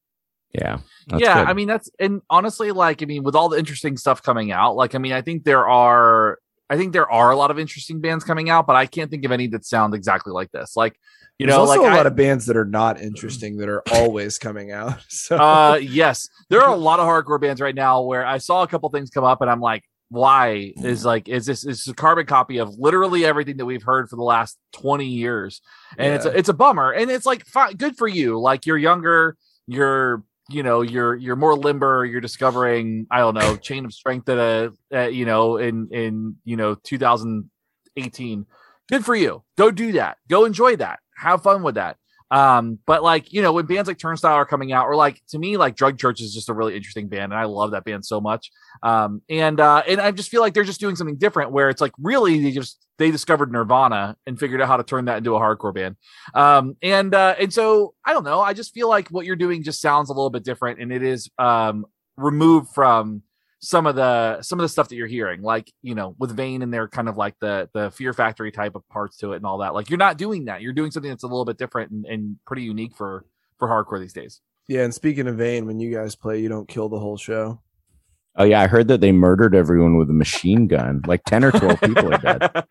yeah that's yeah, good. I mean that's and honestly, like I mean, with all the interesting stuff coming out, like I mean, I think there are I think there are a lot of interesting bands coming out, but I can't think of any that sound exactly like this. Like, you There's know, also like a I- lot of bands that are not interesting that are always coming out. So. Uh yes. There are a lot of hardcore bands right now where i saw a couple things come up and i'm like why is like is this is a carbon copy of literally everything that we've heard for the last 20 years? And it's a, it's a bummer. And it's like fine, good for you. Like you're younger you're you know you're you're more limber you're discovering i don't know chain of strength at a at, you know in in you know 2018 good for you. Go do that. Go enjoy that. Have fun with that um, but like, you know, when bands like Turnstile are coming out, or like to me, like Drug Church is just a really interesting band, and I love that band so much. Um, and uh, and I just feel like they're just doing something different where it's like really they just they discovered Nirvana and figured out how to turn that into a hardcore band. Um, and uh, and so I don't know, I just feel like what you're doing just sounds a little bit different, and it is um removed from some of the some of the stuff that you're hearing like you know with Vein and they're kind of like the the fear factory type of parts to it and all that like you're not doing that. You're doing something that's a little bit different and, and pretty unique for for hardcore these days. Yeah, and speaking of Vein, when you guys play, you don't kill the whole show. oh yeah i heard that they murdered everyone with a machine gun like 10 or 12 people are dead.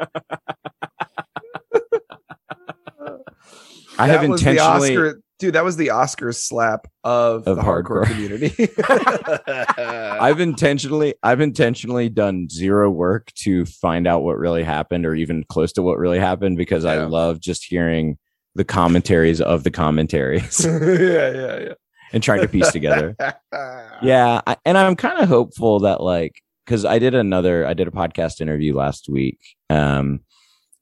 I have That was the intentionally Oscar, dude. That was the Oscars slap of, Of the hardcore, hardcore. community. I've intentionally I've intentionally done zero work to find out what really happened or even close to what really happened because I love just hearing the commentaries of the commentaries yeah, yeah, yeah. and trying to piece together. yeah. Yeah, I, and I'm kind of hopeful that like cuz I did another I did a podcast interview last week um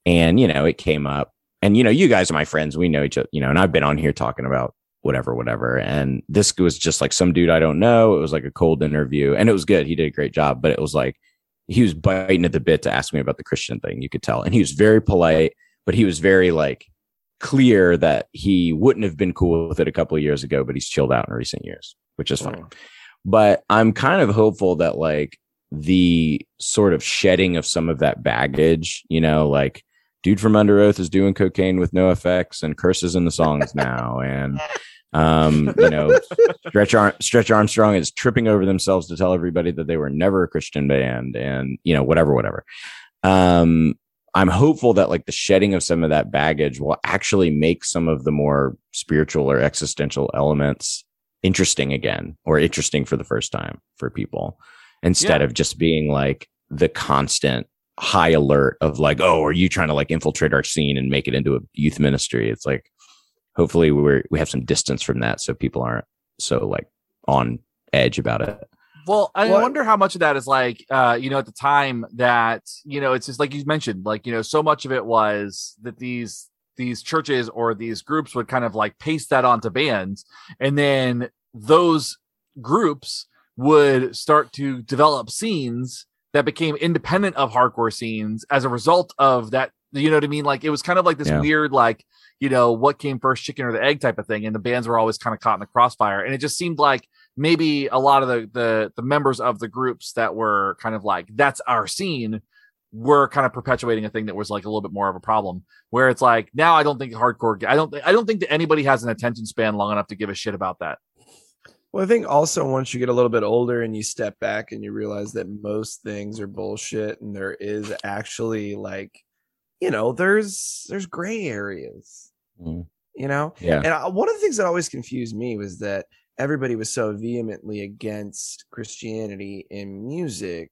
and you know it came up and you know you guys are my friends. We know each other you know and I've been on here talking about whatever whatever. And this was just like some dude I don't know. It was like a cold interview and it was good. He did a great job but it was like he was biting at the bit to ask me about the Christian thing you could tell. And he was very polite but he was very like clear that he wouldn't have been cool with it a couple of years ago but he's chilled out in recent years which is fine. Mm. But I'm kind of hopeful that like the sort of shedding of some of that baggage, you know, like dude from Underoath is doing cocaine with no effects and curses in the songs now, and um, you know, Stretch Ar- Stretch Arm Strong is tripping over themselves to tell everybody that they were never a Christian band, and you know, whatever, whatever. Um, I'm hopeful that like the shedding of some of that baggage will actually make some of the more spiritual or existential elements interesting again or interesting for the first time for people instead Yeah. of just being like the constant high alert of like oh are you trying to like infiltrate our scene and make it into a youth ministry? It's like hopefully we're we have some distance from that so people aren't so like on edge about it. Well, I Well- wonder how much of that is like, uh, you know, at the time that you know, it's just like you mentioned, like you know, so much of it was that these these churches or these groups would kind of like paste that onto bands, and then those groups would start to develop scenes that became independent of hardcore scenes as a result of that. You know what I mean? Like it was kind of like this Yeah. weird, like you know, what came first, chicken or the egg type of thing, and the bands were always kind of caught in the crossfire, and it just seemed like maybe a lot of the, the the members of the groups that were kind of like that's our scene were kind of perpetuating a thing that was like a little bit more of a problem where it's like now i don't think hardcore i don't i don't think that anybody has an attention span long enough to give a shit about that Well, I think also once you get a little bit older and you step back and you realize that most things are bullshit and there is actually like, you know, there's there's gray areas, Mm. you know. yeah And I, one of the things that always confused me was that everybody was so vehemently against Christianity in music,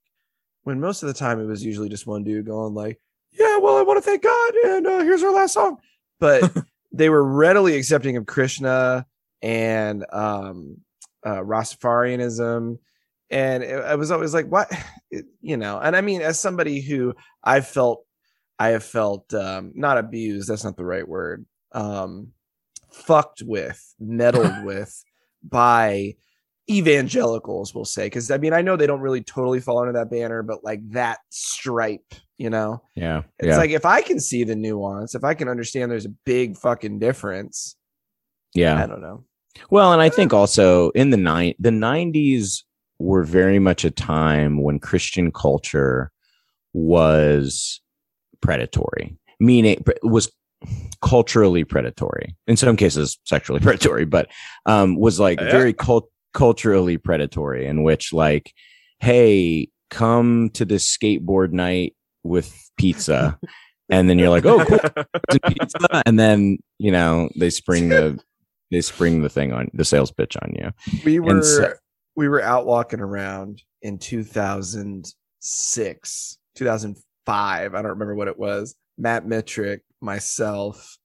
when most of the time it was usually just one dude going like, "Yeah, well, I want to thank God, and uh, here's our last song," but they were readily accepting of Krishna and um, uh, Rastafarianism. And it, I was always like, what, It- you know? And I mean, as somebody who I felt I have felt um, not abused. That's not the right word. Um, fucked with, meddled with by evangelicals, we'll say. Because I mean, I know they don't really totally fall under that banner, but like that stripe, you know, Yeah. it's yeah. like if I can see the nuance, if I can understand there's a big fucking difference, yeah. I don't know. Well, and I think also in the nine the nineties were very much a time when Christian culture was predatory, meaning was culturally predatory. In some cases, sexually predatory, but um, was like Yeah. very cult- culturally predatory. In which, like, hey, come to this skateboard night with pizza, and then you're like, oh, cool, pizza, and then you know they spring the they spring the thing on the sales pitch on you. We were so- we were out walking around in 2006, 2005. I don't remember what it was. Matt Mitrick, myself,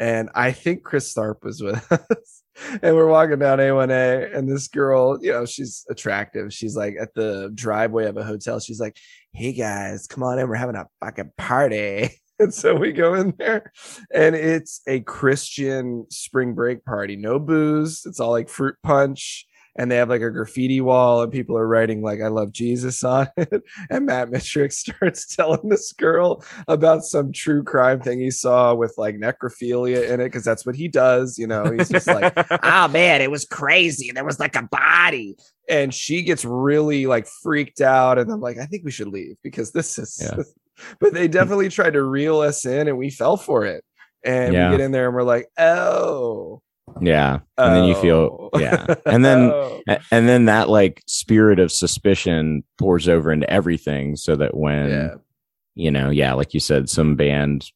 and I think Chris Tharp was with us. And we're walking down A1A, and this girl, you know, she's attractive. She's like at the driveway of a hotel. She's like, Hey guys, come on in. We're having a fucking party. And so we go in there, and it's a Christian spring break party. No booze. It's all like fruit punch and they have like a graffiti wall and people are writing like I love Jesus on it. And Matt Mitrick starts telling this girl about some true crime thing he saw with like necrophilia in it, because that's what he does, you know. He's just like, oh man, it was crazy. There was like a body. And she gets really like freaked out. And I'm like, I think we should leave because this is Yeah. But they definitely tried to reel us in and we fell for it. And Yeah. we get in there and we're like, oh, Yeah, and then you feel oh. yeah, and then Oh. and then that like spirit of suspicion pours over into everything, so that when yeah. you know, yeah, like you said, some band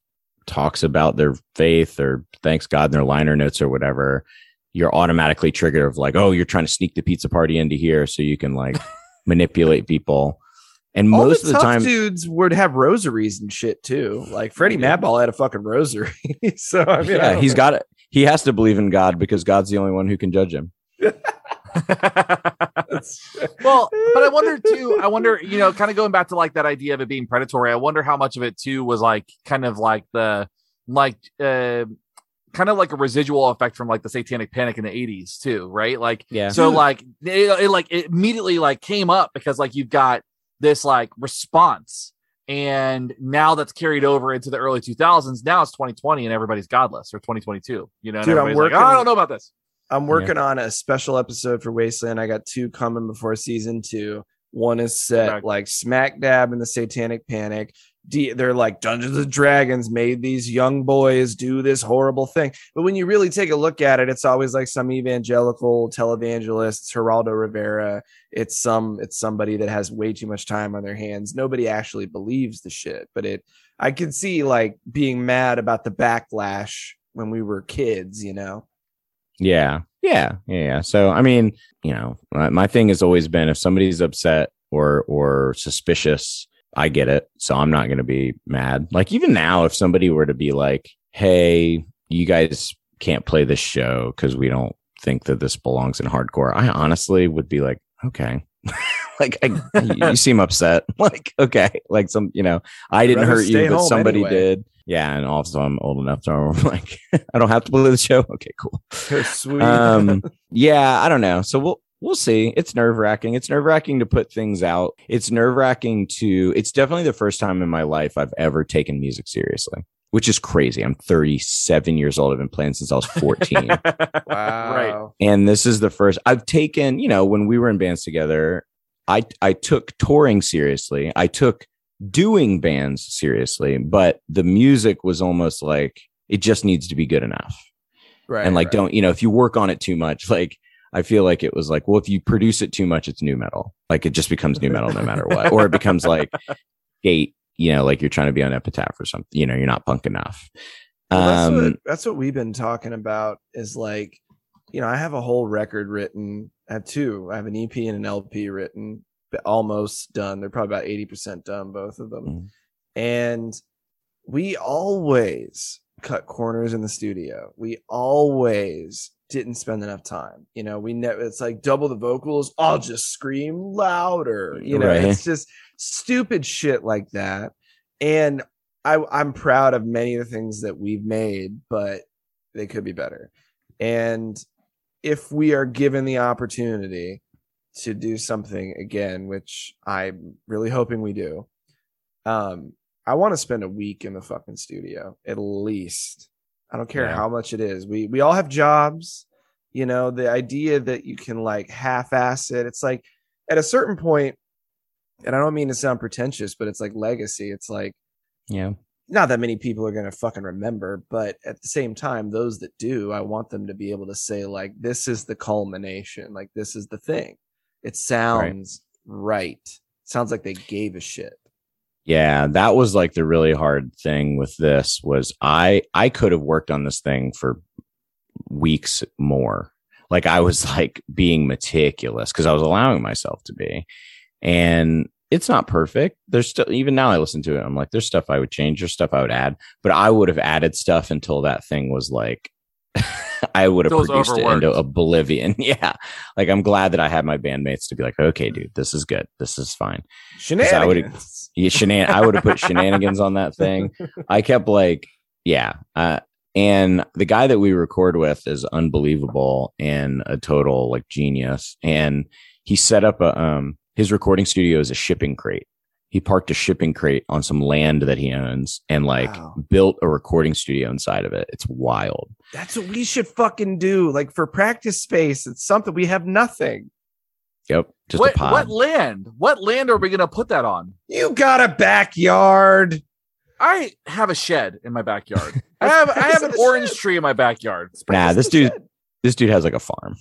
talks about their faith or thanks God in their liner notes or whatever, you're automatically triggered of like, oh, you're trying to sneak the pizza party into here so you can like manipulate people. And All most the of the time, dudes would have rosaries and shit too. Like Freddie Yeah. Madball had a fucking rosary. so I mean, yeah, don't he's know. got it. He has to believe in God because God's the only one who can judge him. well, but I wonder too. I wonder, you know, kind of going back to like that idea of it being predatory. I wonder how much of it too was like kind of like the like uh kind of like a residual effect from like the Satanic Panic in the '80s too, right? Like Yeah. so like it, it like it immediately like came up because like you've got this like response and now that's carried over into the early 2000s now it's 2020 and everybody's godless or 2022 you know and Dude, I'm everybody's like, working- "Oh, i don't know about this I'm working on a special episode for Wasteland. I got two coming before season two. One is set Okay. like smack dab in the Satanic Panic. They're like Dungeons and Dragons made these young boys do this horrible thing. But when you really take a look at it, it's always like some evangelical televangelist. Geraldo Rivera. It's some it's somebody that has way too much time on their hands. Nobody actually believes the shit. But it I can see like being mad about the backlash when we were kids, you know. Yeah. Yeah. Yeah. yeah. So, I mean, you know, my, my thing has always been if somebody's upset or, or suspicious, I get it. So I'm not going to be mad. Like, even now, if somebody were to be like, Hey, you guys can't play this show because we don't think that this belongs in hardcore, I honestly would be like, okay. like, I, you, seem upset. like, okay. Like, some, you know, I didn't hurt you, but somebody anyway. did. Yeah. And also, I'm old enough to I'm like, I don't have to play the show. Okay, cool Sweet. um yeah i don't know so we'll we'll see it's nerve wracking it's nerve wracking to put things out it's nerve wracking to it's definitely the first time in my life i've ever taken music seriously which is crazy i'm 37 years old i've been playing since i was 14 wow. Right. and this is the first I've taken, you know, when we were in bands together, I I took touring seriously. I took doing bands seriously, but the music was almost like it just needs to be good enough. Right. and like right. don't, you know, if you work on it too much, like I feel like it was like, well, if you produce it too much, it's nu metal. Like it just becomes nu metal no matter what. Or it becomes like gate, you know, like you're trying to be on epitaph or something, you know, you're not punk enough. Well, that's, um what, that's what we've been talking about is like, you know, I have a whole record written. I have two. I have an EP and an LP written, but almost done. They're probably about 80% done, both of them. Mhm. And we always cut corners in the studio. We always didn't spend enough time. You know, we never, it's like double the vocals. I'll just scream louder. You know, Right. it's just stupid shit like that. And I I'm proud of many of the things that we've made, but they could be better. And if we are given the opportunity to do something again, which I'm really hoping we do, um, I want to spend a week in the fucking studio at least. I don't care Yeah. how much it is. We we all have jobs. You know, the idea that you can like half-ass it. It's like at a certain point, and I don't mean to sound pretentious, but it's like legacy. It's like Yeah. not that many people are going to fucking remember, but at the same time, those that do, I want them to be able to say, like, this is the culmination. Like, this is the thing. It sounds right. Sounds like they gave a shit. Yeah, that was like the really hard thing with this was I I could have worked on this thing for weeks more. Like I was like being meticulous because I was allowing myself to be. And it's not perfect. There's still even now I listen to it. I'm like, there's stuff I would change, there's stuff I would add, but I would have added stuff until that thing was like I would have produced it into oblivion. Yeah. Like I'm glad that I had my bandmates to be like, okay, dude, this is good. This is fine. I would've- Yeah, shenan- I would have put shenanigans on that thing. I kept like, yeah. Uh, and the guy that we record with is unbelievable and a total like genius. And he set up a um his recording studio is a shipping crate. He parked a shipping crate on some land that he owns and like Wow. built a recording studio inside of it. It's wild. That's what we should fucking do. Like, for practice space, it's something we have nothing. Yep. Just what, a pod. what land? What land are we going to put that on? You got a backyard. I have a shed in my backyard. I have I have an orange shed. tree in my backyard. Nah, this dude this dude has like a farm.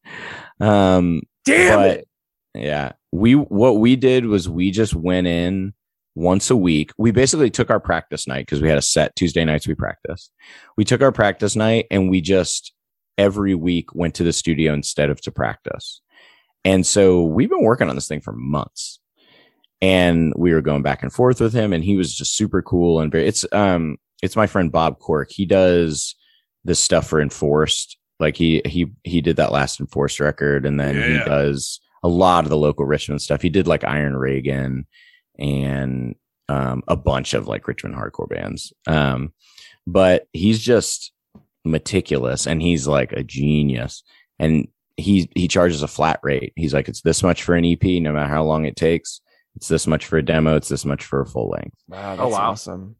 um Damn but it. Yeah. We what we did was we just went in once a week. We basically took our practice night because we had a set tuesday nights we practiced. We took our practice night and we just every week went to the studio instead of to practice. And so we've been working on this thing for months. And we were going back and forth with him and he was just super cool and very it's um it's my friend bob Cork. he does this stuff for enforced. Like he he he did that last enforced record and then he Yeah. does a lot of the local richmond stuff. He did like iron reagan and um a bunch of like richmond hardcore bands. Um but he's just meticulous and he's like a genius. And he he charges a flat rate. He's like it's this much for an ep no matter how long it takes. It's this much for a demo. It's this much for a full length. Wow, Oh, that's wow. awesome.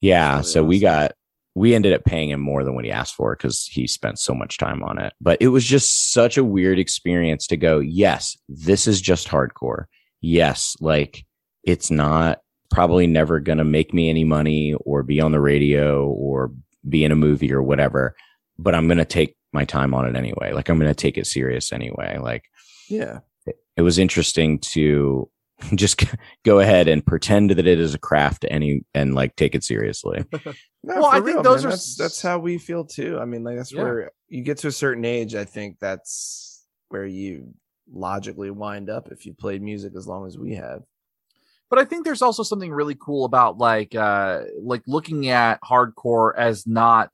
yeah. Really so we got, we ended up paying him more than what he asked for because he spent so much time on it. But it was just such a weird experience to go, yes, this is just hardcore. Yes. Like it's not probably never going to make me any money or be on the radio or be in a movie or whatever, but I'm going to take my time on it anyway. Like I'm going to take it serious anyway. Like Yeah. it was interesting to just go ahead and pretend that it is a craft any and like take it seriously. No, Well, for I think those man. are that's, that's how we feel too. I mean, like that's Yeah. where you get to a certain age. I think that's where you logically wind up if you played music as long as we have. but I think there's also something really cool about like uh like looking at hardcore as not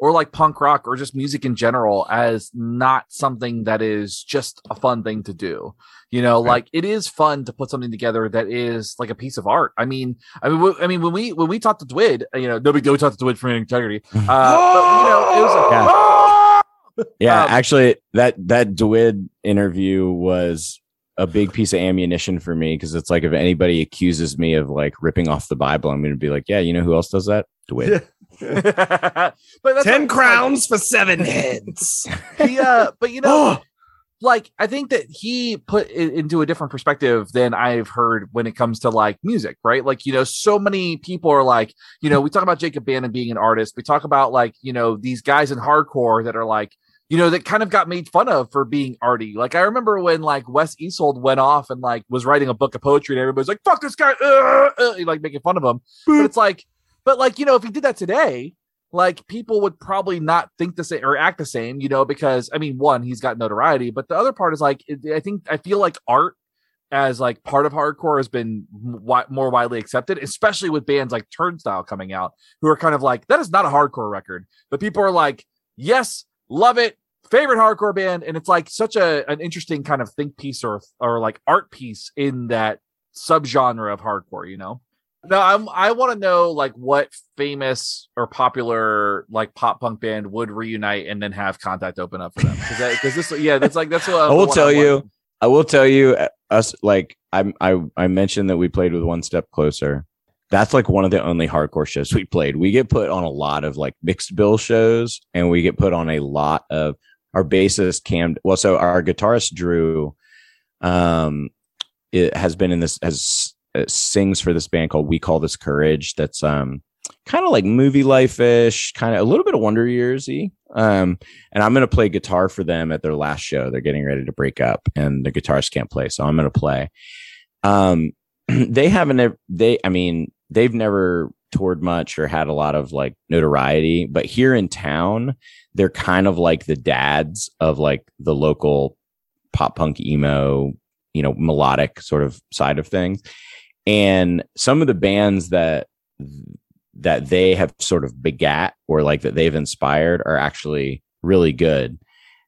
or like punk rock or just music in general as not something that is just a fun thing to do. You know, Right. like it is fun to put something together that is like a piece of art. I mean, I mean, I mean, when we when we talked to Dwid, you know, nobody. We talked to Dwid for integrity. Uh, but you know, it was a, Yeah, Um, actually that that Dwid interview was a big piece of ammunition for me because it's like if anybody accuses me of like ripping off the Bible, I'm going to be like, yeah, you know who else does that? Dwid. but Ten crowns for seven heads. He, uh, but you know, like I think that he put it into a different perspective than I've heard when it comes to like music, right? Like, you know, so many people are like, you know, we talk about Jacob Bannon being an artist. We talk about like, you know, these guys in hardcore that are like, you know, that kind of got made fun of for being arty. Like I remember when like Wes Eisold went off and like was writing a book of poetry and everybody's like, fuck this guy, uh, uh, like making fun of him. But it's like, but like, you know, if he did that today, like people would probably not think the same or act the same, you know, because I mean, one, he's got notoriety, but the other part is like, I think I feel like art as like part of hardcore has been more widely accepted, especially with bands like Turnstile coming out, who are kind of like, that is not a hardcore record, but people are like, yes, love it, favorite hardcore band, and it's like such a an interesting kind of think piece or or like art piece in that subgenre of hardcore, you know. No, I'm. I want to know like what famous or popular like pop punk band would reunite and then have contact open up for them because this. Yeah, that's like that's what I will tell I you. I will tell you, uh, us like I I I mentioned that we played with One Step Closer. That's like one of the only hardcore shows we played. We get put on a lot of like mixed bill shows, and we get put on a lot of our bassist Cam. Well, so our guitarist Drew, um, it has been in this has sings for this band called We Call This Courage. That's um kind of like Movielife ish, kind of a little bit of Wonder Yearsy. Um, and I'm going to play guitar for them at their last show. They're getting ready to break up, and the guitarist can't play, so I'm going to play. Um, they haven't. They, I mean, they've never toured much or had a lot of like notoriety, but here in town, they're kind of like the dads of like the local pop punk emo, you know, melodic sort of side of things. And some of the bands that that they have sort of begat or like that they've inspired are actually really good.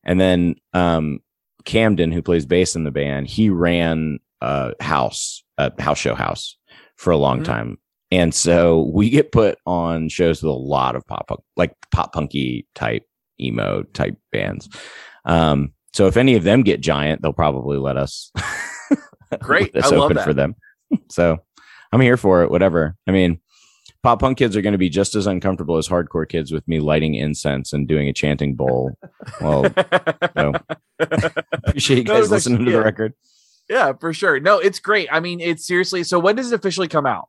And then um Camden, who plays bass in the band, he ran a house, a house show house for a long Mhm. time. And so we get put on shows with a lot of pop punk, like pop punky type emo type bands. Um, so if any of them get giant, they'll probably let us Great. I love open that. for them. So I'm here for it, whatever. I mean, pop punk kids are going to be just as uncomfortable as hardcore kids with me lighting incense and doing a chanting bowl. Well, so appreciate you guys it's listening actually- to the record. yeah, for sure. No, it's great. I mean, it's seriously. So when does it officially come out?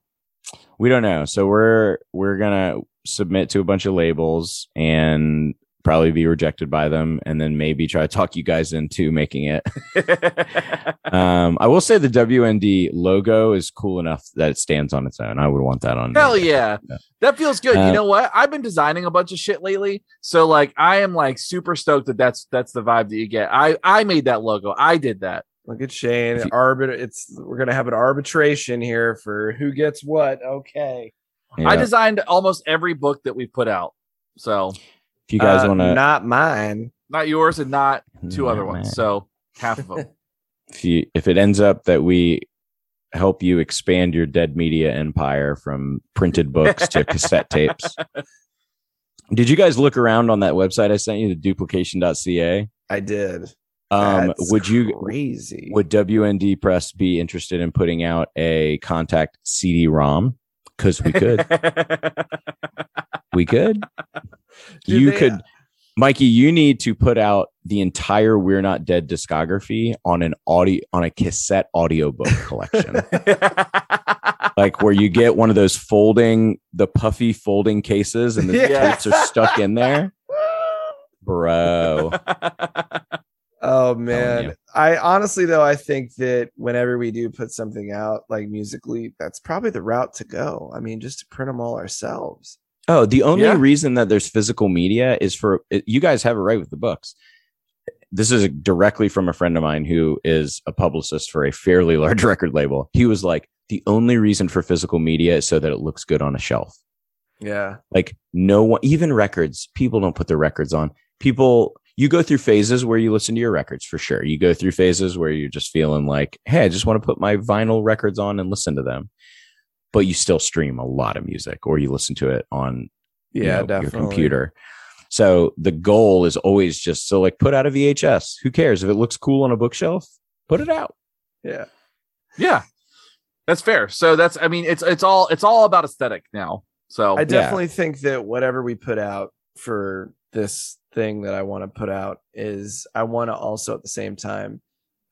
We don't know. So we're we're gonna submit to a bunch of labels and probably be rejected by them, and then maybe try to talk you guys into making it. um, I will say the WND logo is cool enough that it stands on its own. I would want that on. Hell yeah. Yeah. That feels good. Uh, you know what? I've been designing a bunch of shit lately. So like I am like super stoked that that's that's the vibe that you get. I I made that logo. I did that. Look at Shane. You- Arbit. It's we're gonna have an arbitration here for who gets what. Okay. Yeah. I designed almost every book that we've put out. So if you guys Uh, want to, Not mine. not yours and not two other Nah, ones. man. So half of them. if you if it ends up that we help you expand your dead media empire from printed books to cassette tapes. Did you guys look around on that website I sent you, the duplication.ca? I did. Um, That's would you crazy? would WND Press be interested in putting out a contact CD-ROM? Because we could, we could. You could, uh, Mikey. You need to put out the entire We're Not Dead discography on an audio on a cassette audiobook collection. like where you get one of those folding the puffy folding cases and the tapes are stuck in there bro Oh man. I honestly though I think that whenever we do put something out like musically, that's probably the route to go. I mean, just to print them all ourselves. Oh the only Yeah. reason that there's physical media is for you guys have it right with the books. This is directly from a friend of mine who is a publicist for a fairly large record label. He was like the only reason for physical media is so that it looks good on a shelf. Yeah. like no one even records people don't put their records on. People you go through phases where you listen to your records for sure. You go through phases where you're just feeling like hey i just want to put my vinyl records on and listen to them but you still stream a lot of music or you listen to it on you Yeah, know, your computer so the goal is always just so like put out a vhs who cares if it looks cool on a bookshelf put it out Yeah. yeah. That's fair. So that's I mean, it's it's all it's all about aesthetic now. So I definitely think that whatever we put out for this thing that I want to put out is I want to also at the same time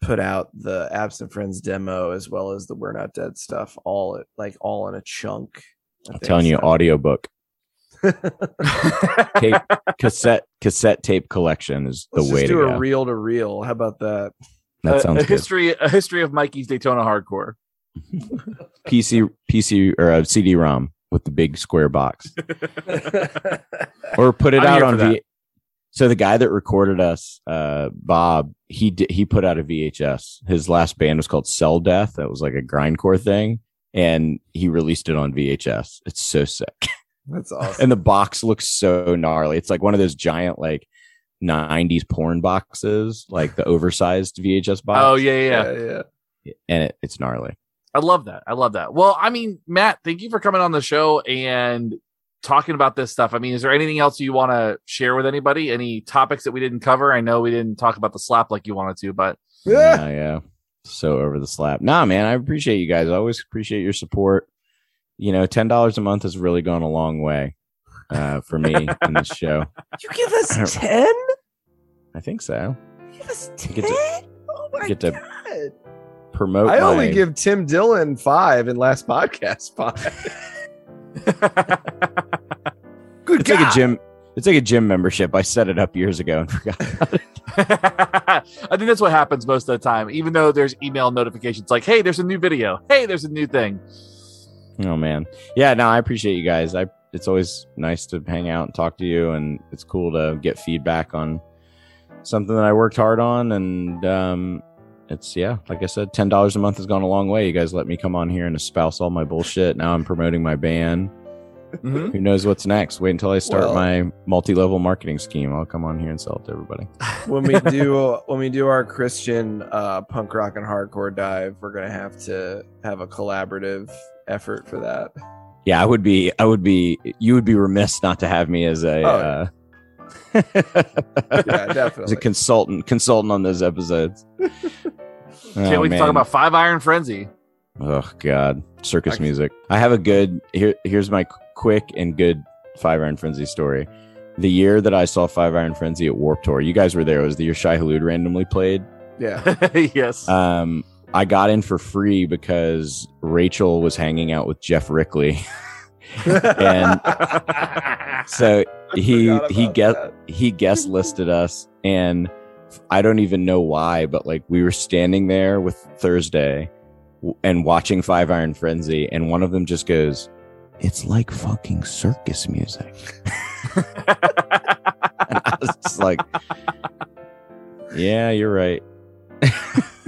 put out the Absent Friends demo as well as the We're Not Dead stuff all like all in a chunk. I i'm think telling you so. audiobook tape cassette cassette tape collection is the Let's way just to do go a reel to reel. How about that? that a, sounds a good history a history of Mikey's Daytona hardcore. PC PC or uh, a CD-ROM with the big square box, or put it I'm out on for V. that. So the guy that recorded us, uh, Bob, he did, he put out a VHS. His last band was called Cell Death. That was like a grindcore thing, and he released it on VHS. It's so sick, That's awesome. and the box looks so gnarly. It's like one of those giant like. 90s porn boxes like the oversized VHS box Oh yeah, yeah. yeah. yeah, yeah. and it, it's gnarly I love that. I love that. Well, I mean, Matt, thank you for coming on the show and talking about this stuff. I mean, is there anything else you want to share with anybody? Any topics that we didn't cover? I know we didn't talk about the slap like you wanted to, but yeah, yeah. So over the slap. Nah, man, I appreciate you guys. I always appreciate your support. You know, ten dollars a month has really gone a long way uh, for me in this show. You give us ten? I think so. Give us ten? get to- oh my get to god! Promote. I only my- give Tim Dillon five in last podcast five. It's like a gym. It's like a gym membership. I set it up years ago and forgot. about it. I think that's what happens most of the time. Even though there's email notifications like, "Hey, there's a new video. Hey, there's a new thing." Oh man, yeah. No, I appreciate you guys. I. It's always nice to hang out and talk to you, and it's cool to get feedback on something that I worked hard on. And um, it's yeah, like I said, ten dollars a month has gone a long way. You guys let me come on here and espouse all my bullshit. Now I'm promoting my band. Mhm. Who knows what's next? Wait until I start Well- my multi-level marketing scheme. I'll come on here and sell it to everybody. when we do when we do our Christian uh, punk rock and hardcore dive, we're gonna have to have a collaborative effort for that. Yeah, I would be. I would be. You would be remiss not to have me as a. Oh, uh, Yeah, as a consultant consultant on those episodes. Can't Oh, wait to talk about Five Iron Frenzy. Oh God, circus I- music. I have a good. Here, here's my qu- quick and good Five Iron Frenzy story. The year that I saw Five Iron Frenzy at Warp Tour, you guys were there. It was the year Shai Hulud randomly played. Yeah. yes. Um, I got in for free because Rachel was hanging out with Geoff Rickly. and so he he about get that. he guest listed us and I don't even know why, but like we were standing there with Thursday and watching Five Iron Frenzy, and one of them just goes, "It's like fucking circus music." and I was just like, "Yeah, you're right."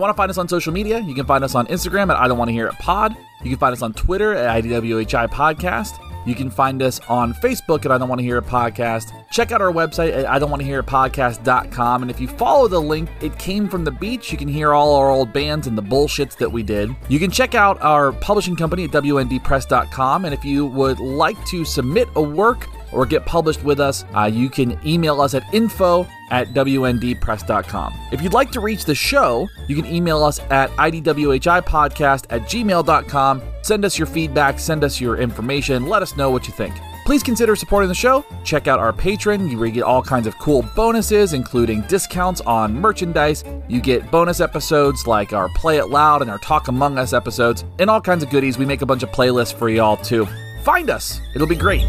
you want to find us on social media, you can find us on Instagram at I Don't Want to Hear It Pod. You can find us on Twitter at IDWHI Podcast. You can find us on Facebook at I Don't Want to Hear It Podcast. Check out our website at I Don't Want to Hear It Podcast.com. And if you follow the link, it came from the beach. You can hear all our old bands and the bullshits that we did. You can check out our publishing company at WNDpress.com. And if you would like to submit a work or get published with us, uh, you can email us at info at wndpress.com. If you'd like to reach the show, you can email us at idwhipodcast at gmail.com. Send us your feedback, send us your information, let us know what you think. Please consider supporting the show. Check out our Patreon, you get all kinds of cool bonuses, including discounts on merchandise. You get bonus episodes like our Play It Loud and our Talk Among Us episodes, and all kinds of goodies. We make a bunch of playlists for y'all too. Find us, it'll be great.